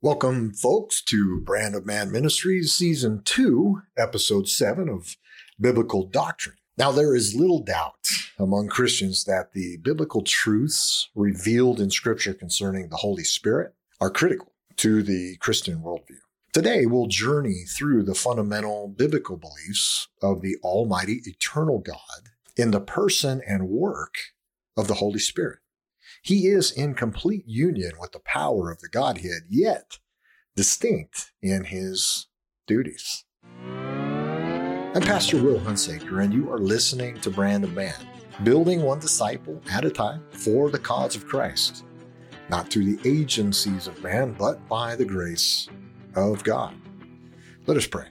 Welcome, folks, to Brand of Man Ministries, Season 2, Episode 7 of Biblical Doctrine. Now, there is little doubt among Christians that the biblical truths revealed in Scripture concerning the Holy Spirit are critical to the Christian worldview. Today, we'll journey through the fundamental biblical beliefs of the Almighty Eternal God in the person and work of the Holy Spirit. He is in complete union with the power of the Godhead, yet distinct in his duties. I'm Pastor Will Hunsaker, and you are listening to Brand of Man, building one disciple at a time for the cause of Christ, not through the agencies of man, but by the grace of God. Let us pray.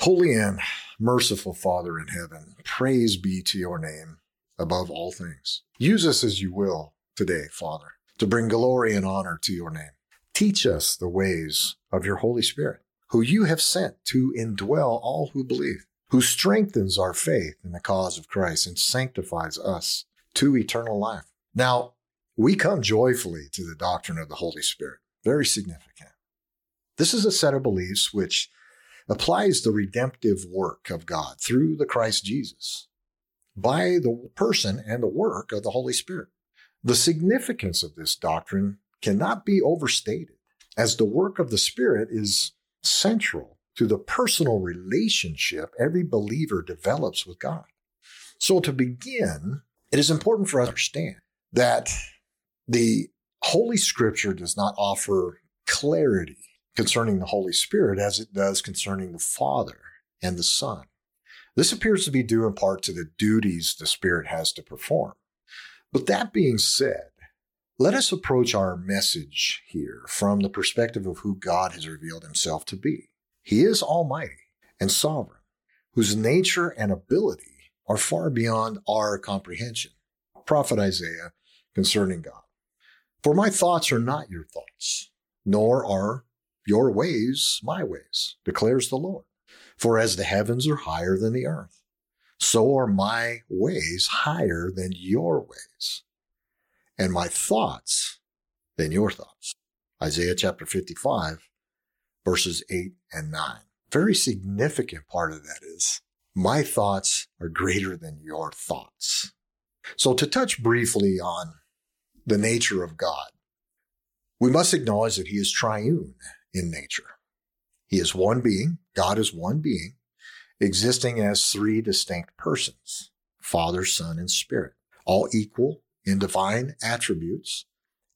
Holy and merciful Father in heaven, praise be to your name above all things. Use us as you will today, Father, to bring glory and honor to your name. Teach us the ways of your Holy Spirit, who you have sent to indwell all who believe, who strengthens our faith in the cause of Christ and sanctifies us to eternal life. Now, we come joyfully to the doctrine of the Holy Spirit. Very significant. This is a set of beliefs which applies the redemptive work of God through the Christ Jesus by the person and the work of the Holy Spirit. The significance of this doctrine cannot be overstated, as the work of the Spirit is central to the personal relationship every believer develops with God. So, to begin, it is important for us to understand that the Holy Scripture does not offer clarity concerning the Holy Spirit as it does concerning the Father and the Son. This appears to be due in part to the duties the Spirit has to perform. But that being said, let us approach our message here from the perspective of who God has revealed himself to be. He is almighty and sovereign, whose nature and ability are far beyond our comprehension. Prophet Isaiah concerning God. For my thoughts are not your thoughts, nor are your ways my ways, declares the Lord. For as the heavens are higher than the earth, so are my ways higher than your ways, and my thoughts than your thoughts. Isaiah chapter 55, verses 8 and 9. Very significant part of that is my thoughts are greater than your thoughts. So to touch briefly on the nature of God, we must acknowledge that he is triune in nature. He is one being. God is one being existing as three distinct persons Father, Son, and Spirit, all equal in divine attributes,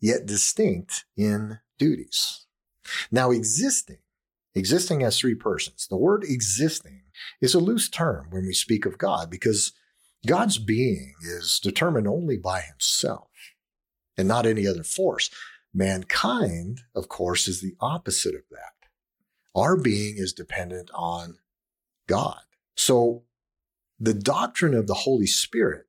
yet distinct in duties. Now, existing, existing as three persons, the word existing is a loose term when we speak of God because God's being is determined only by himself and not any other force. Mankind, of course, is the opposite of that. Our being is dependent on God. So the doctrine of the Holy Spirit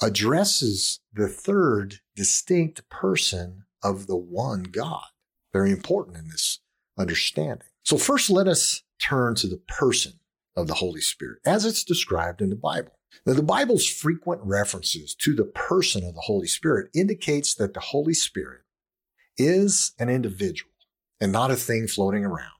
addresses the third distinct person of the one God. Very important in this understanding. So first let us turn to the person of the Holy Spirit as it's described in the Bible. Now, the Bible's frequent references to the person of the Holy Spirit indicates that the Holy Spirit is an individual and not a thing floating around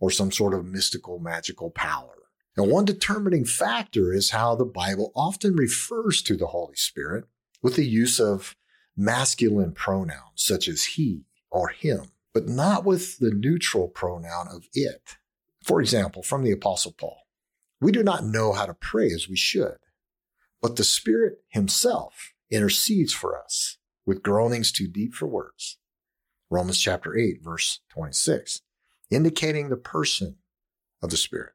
or some sort of mystical magical power. Now, one determining factor is how the Bible often refers to the Holy Spirit with the use of masculine pronouns such as he or him, but not with the neutral pronoun of it. For example, from the Apostle Paul, we do not know how to pray as we should, but the Spirit Himself intercedes for us with groanings too deep for words. Romans chapter 8, verse 26, indicating the person of the Spirit.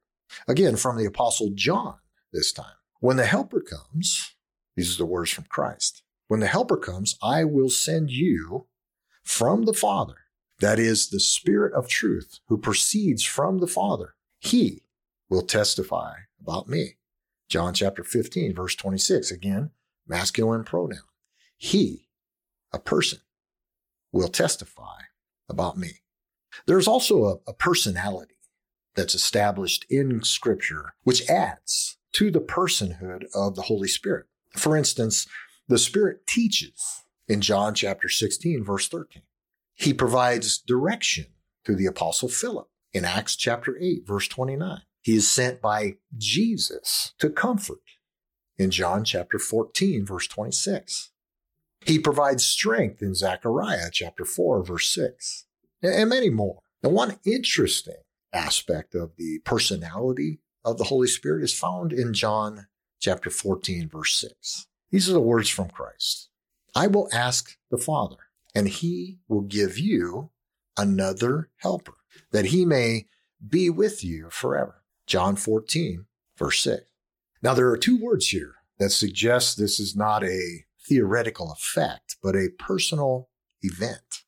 Again, from the Apostle John this time. When the Helper comes, these are the words from Christ. When the Helper comes, I will send you from the Father. That is the Spirit of truth who proceeds from the Father. He will testify about me. John chapter 15, verse 26. Again, masculine pronoun. He, a person, will testify about me. There's also a, a personality that's established in Scripture, which adds to the personhood of the Holy Spirit. For instance, the Spirit teaches in John chapter 16, verse 13. He provides direction to the apostle Philip in Acts chapter 8, verse 29. He is sent by Jesus to comfort in John chapter 14, verse 26. He provides strength in Zechariah chapter 4, verse 6, and many more. The one interesting aspect of the personality of the Holy Spirit is found in John chapter 14, verse 6. These are the words from Christ. I will ask the Father, and he will give you another helper, that he may be with you forever. John 14, verse 6. Now, there are two words here that suggest this is not a theoretical effect, but a personal event.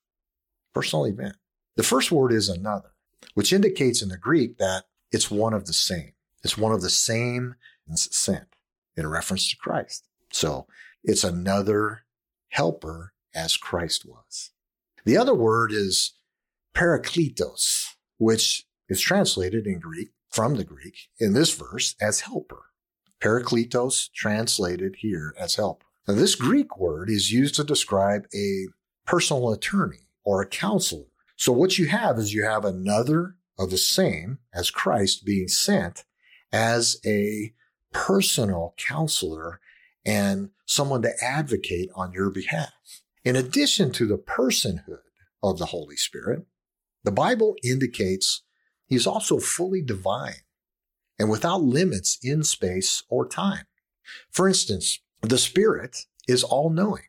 Personal event. The first word is another, which indicates in the Greek that it's one of the same. It's one of the same sent in reference to Christ. So it's another helper as Christ was. The other word is parakletos, which is translated in Greek from the Greek in this verse as helper. Parakletos translated here as helper. Now, this Greek word is used to describe a personal attorney or a counselor. So what you have is you have another of the same as Christ being sent as a personal counselor and someone to advocate on your behalf. In addition to the personhood of the Holy Spirit, the Bible indicates he's also fully divine and without limits in space or time. For instance, the Spirit is all knowing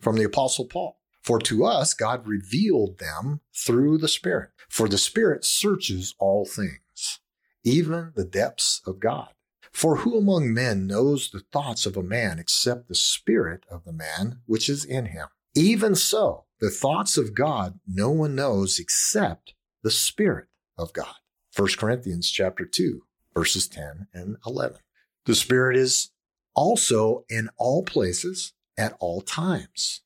from the Apostle Paul. For to us, God revealed them through the Spirit. For the Spirit searches all things, even the depths of God. For who among men knows the thoughts of a man except the Spirit of the man which is in him? Even so, the thoughts of God no one knows except the Spirit of God. 1 Corinthians chapter 2, verses 10 and 11. The Spirit is also in all places at all times.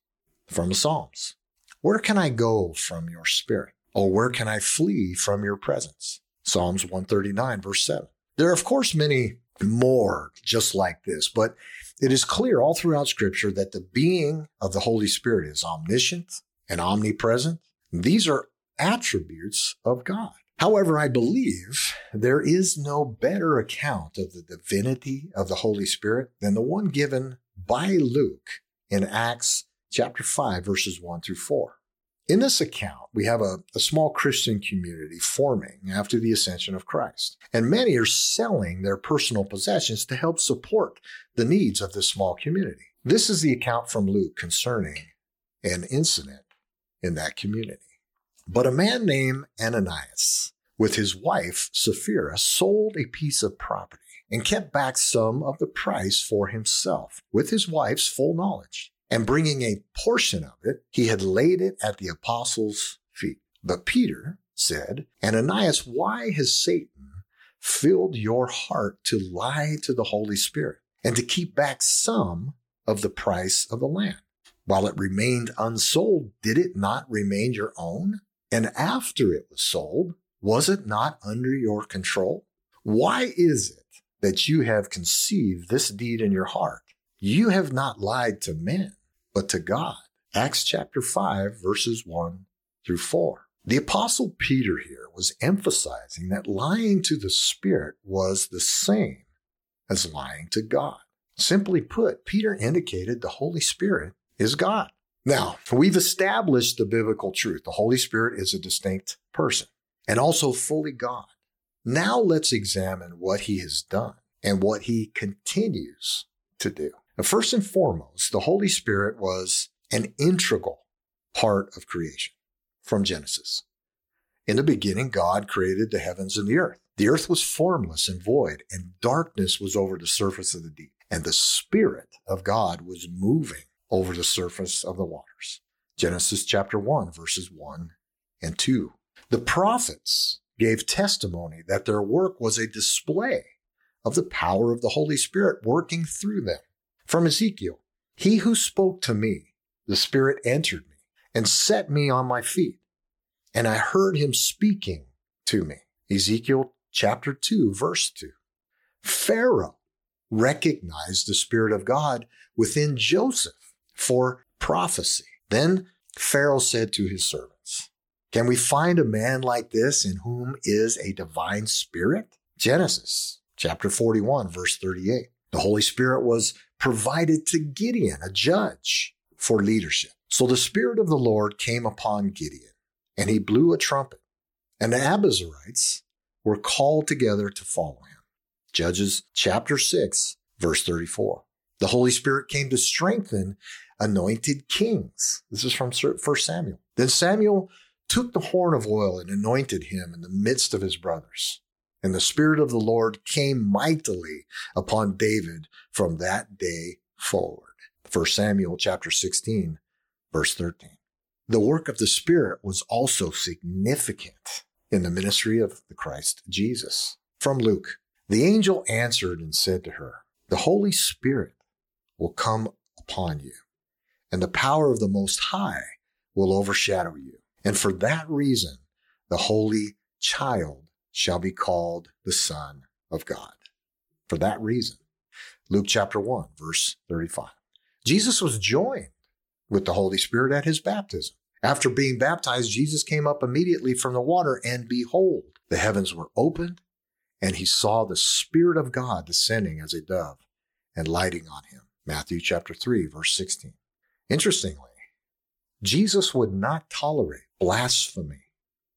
From the Psalms. Where can I go from your spirit? Or where can I flee from your presence? Psalms 139, verse 7. There are, of course, many more just like this, but it is clear all throughout Scripture that the being of the Holy Spirit is omniscient and omnipresent. These are attributes of God. However, I believe there is no better account of the divinity of the Holy Spirit than the one given by Luke in Acts chapter 5, verses 1 through 4. In this account, we have a, a, small Christian community forming after the ascension of Christ, and many are selling their personal possessions to help support the needs of this small community. This is the account from Luke concerning an incident in that community. But a man named Ananias, with his wife Sapphira, sold a piece of property and kept back some of the price for himself with his wife's full knowledge. And bringing a portion of it, he had laid it at the apostles' feet. But Peter said, Ananias, why has Satan filled your heart to lie to the Holy Spirit and to keep back some of the price of the land? While it remained unsold, did it not remain your own? And after it was sold, was it not under your control? Why is it that you have conceived this deed in your heart? You have not lied to men, but to God. Acts chapter 5, verses 1 through 4. The apostle Peter here was emphasizing that lying to the Spirit was the same as lying to God. Simply put, Peter indicated the Holy Spirit is God. Now, we've established the biblical truth. The Holy Spirit is a distinct person and also fully God. Now let's examine what he has done and what he continues to do. First and foremost, the Holy Spirit was an integral part of creation from Genesis. In the beginning, God created the heavens and the earth. The earth was formless and void, and darkness was over the surface of the deep. And the Spirit of God was moving over the surface of the waters. Genesis chapter 1, verses 1 and 2. The prophets gave testimony that their work was a display of the power of the Holy Spirit working through them. From Ezekiel, he who spoke to me, the Spirit entered me and set me on my feet, and I heard him speaking to me. Ezekiel chapter 2, verse 2. Pharaoh recognized the Spirit of God within Joseph for prophecy. Then Pharaoh said to his servants, Can we find a man like this in whom is a divine spirit? Genesis chapter 41, verse 38. The Holy Spirit was provided to Gideon, a judge, for leadership. So the Spirit of the Lord came upon Gideon, and he blew a trumpet, and the Abiezrites were called together to follow him. Judges chapter 6, verse 34. The Holy Spirit came to strengthen anointed kings. This is from 1 Samuel. Then Samuel took the horn of oil and anointed him in the midst of his brothers. And the Spirit of the Lord came mightily upon David from that day forward. 1 Samuel chapter 16, verse 13. The work of the Spirit was also significant in the ministry of the Christ Jesus. From Luke, the angel answered and said to her, The Holy Spirit will come upon you, and the power of the Most High will overshadow you. And for that reason, the Holy Child shall be called the Son of God. For that reason, Luke chapter 1, verse 35. Jesus was joined with the Holy Spirit at his baptism. After being baptized, Jesus came up immediately from the water, and behold, the heavens were opened, and he saw the Spirit of God descending as a dove and lighting on him. Matthew chapter 3, verse 16. Interestingly, Jesus would not tolerate blasphemy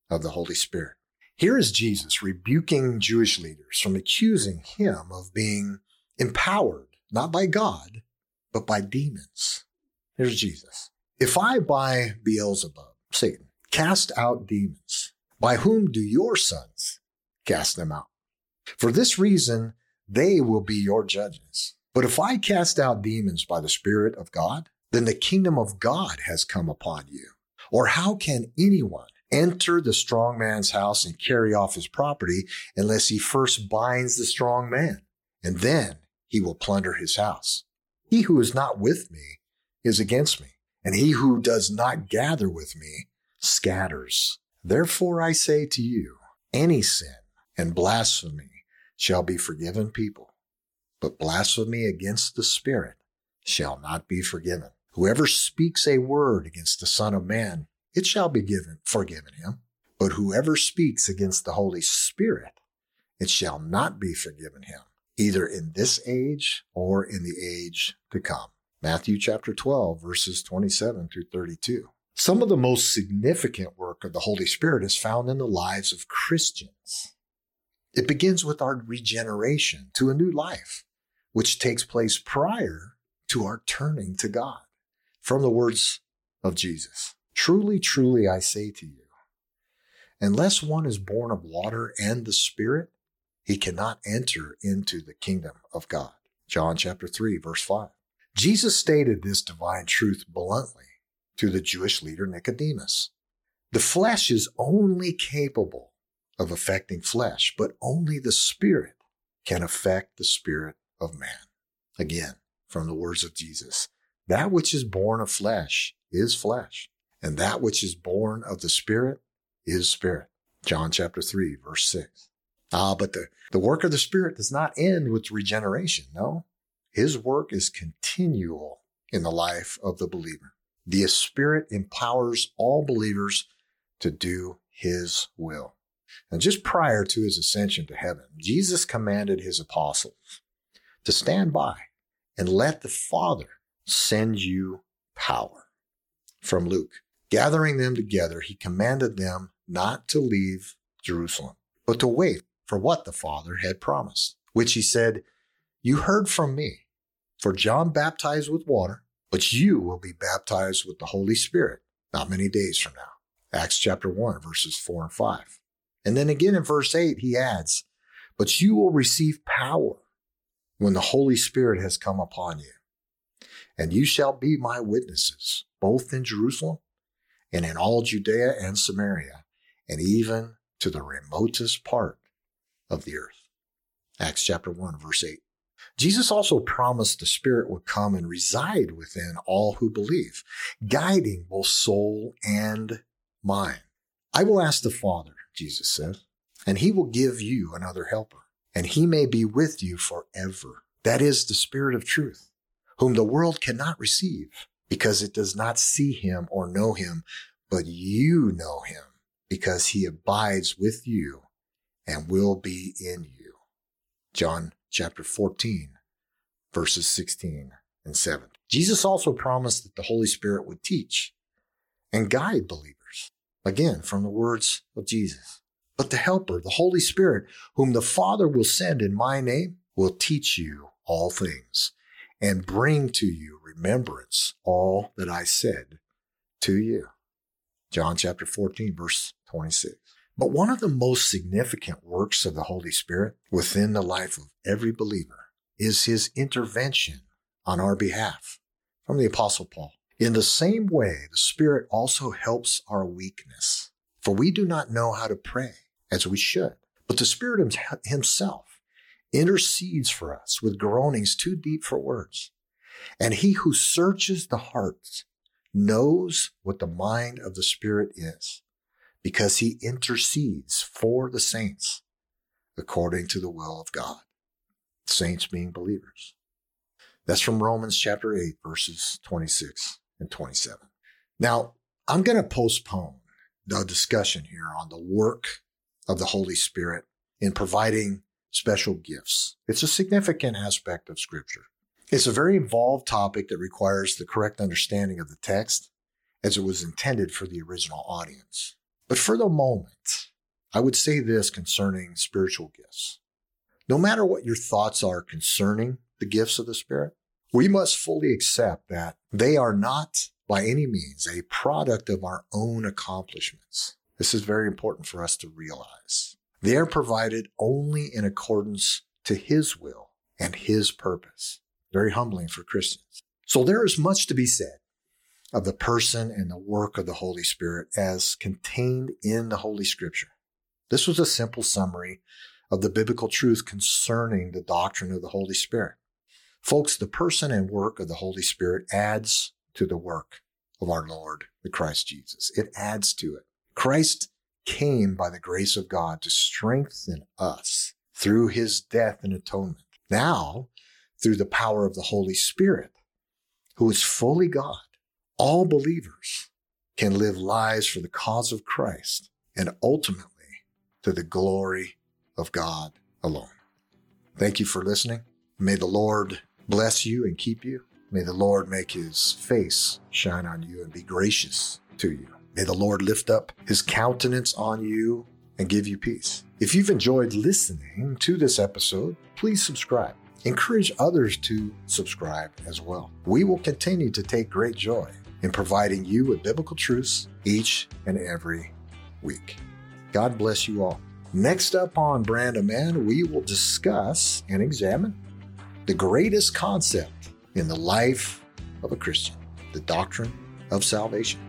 of the Holy Spirit. Here is Jesus rebuking Jewish leaders from accusing him of being empowered, not by God, but by demons. Here's Jesus. If I by Beelzebub, Satan, cast out demons, by whom do your sons cast them out? For this reason, they will be your judges. But if I cast out demons by the Spirit of God, then the kingdom of God has come upon you. Or how can anyone enter the strong man's house and carry off his property unless he first binds the strong man, and then he will plunder his house. He who is not with me is against me, and he who does not gather with me scatters. Therefore I say to you, any sin and blasphemy shall be forgiven people, but blasphemy against the Spirit shall not be forgiven. Whoever speaks a word against the Son of Man it shall be given, forgiven him. But whoever speaks against the Holy Spirit, it shall not be forgiven him, either in this age or in the age to come. Matthew chapter 12, verses 27 through 32. Some of the most significant work of the Holy Spirit is found in the lives of Christians. It begins with our regeneration to a new life, which takes place prior to our turning to God. From the words of Jesus. Truly, truly, I say to you, unless one is born of water and the Spirit, he cannot enter into the kingdom of God. John chapter 3, verse 5. Jesus stated this divine truth bluntly to the Jewish leader Nicodemus. The flesh is only capable of affecting flesh, but only the Spirit can affect the spirit of man. Again, from the words of Jesus, that which is born of flesh is flesh, and that which is born of the Spirit is spirit. John chapter 3, verse 6. Ah, but the, the work of the Spirit does not end with regeneration. No, his work is continual in the life of the believer. The Spirit empowers all believers to do his will. And just prior to his ascension to heaven, Jesus commanded his apostles to stand by and let the Father send you power. From Luke Gathering them together, he commanded them not to leave Jerusalem, but to wait for what the Father had promised, which he said, You heard from me. For John baptized with water, but you will be baptized with the Holy Spirit not many days from now. Acts chapter 1, verses 4 and 5. And then again in verse 8, he adds, But you will receive power when the Holy Spirit has come upon you. And you shall be my witnesses, both in Jerusalem and in all Judea and Samaria, and even to the remotest part of the earth. Acts chapter 1, verse 8. Jesus also promised the Spirit would come and reside within all who believe, guiding both soul and mind. I will ask the Father, Jesus said, and he will give you another helper, and he may be with you forever. That is the Spirit of truth, whom the world cannot receive because it does not see him or know him, but you know him because he abides with you and will be in you. John chapter 14, verses 16 and 7. Jesus also promised that the Holy Spirit would teach and guide believers. Again, from the words of Jesus. But the Helper, the Holy Spirit, whom the Father will send in my name, will teach you all things and bring to you remembrance all that I said to you. John chapter 14, verse 26. But one of the most significant works of the Holy Spirit within the life of every believer is his intervention on our behalf from the Apostle Paul. In the same way, the Spirit also helps our weakness, for we do not know how to pray as we should. But the Spirit himself intercedes for us with groanings too deep for words. And he who searches the hearts knows what the mind of the Spirit is, because he intercedes for the saints according to the will of God. Saints being believers. That's from Romans chapter 8, verses 26 and 27. Now, I'm going to postpone the discussion here on the work of the Holy Spirit in providing special gifts. It's a significant aspect of Scripture. It's a very involved topic that requires the correct understanding of the text as it was intended for the original audience. But for the moment, I would say this concerning spiritual gifts. No matter what your thoughts are concerning the gifts of the Spirit, we must fully accept that they are not by any means a product of our own accomplishments. This is very important for us to realize. They are provided only in accordance to His will and His purpose. Very humbling for Christians. So there is much to be said of the person and the work of the Holy Spirit as contained in the Holy Scripture. This was a simple summary of the biblical truth concerning the doctrine of the Holy Spirit. Folks, the person and work of the Holy Spirit adds to the work of our Lord, the Christ Jesus. It adds to it. Christ came by the grace of God to strengthen us through his death and atonement. Now, through the power of the Holy Spirit, who is fully God, all believers can live lives for the cause of Christ and ultimately to the glory of God alone. Thank you for listening. May the Lord bless you and keep you. May the Lord make his face shine on you and be gracious to you. May the Lord lift up his countenance on you and give you peace. If you've enjoyed listening to this episode, please subscribe. Encourage others to subscribe as well. We will continue to take great joy in providing you with biblical truths each and every week. God bless you all. Next up on Brand of Man, we will discuss and examine the greatest concept in the life of a Christian the doctrine of salvation.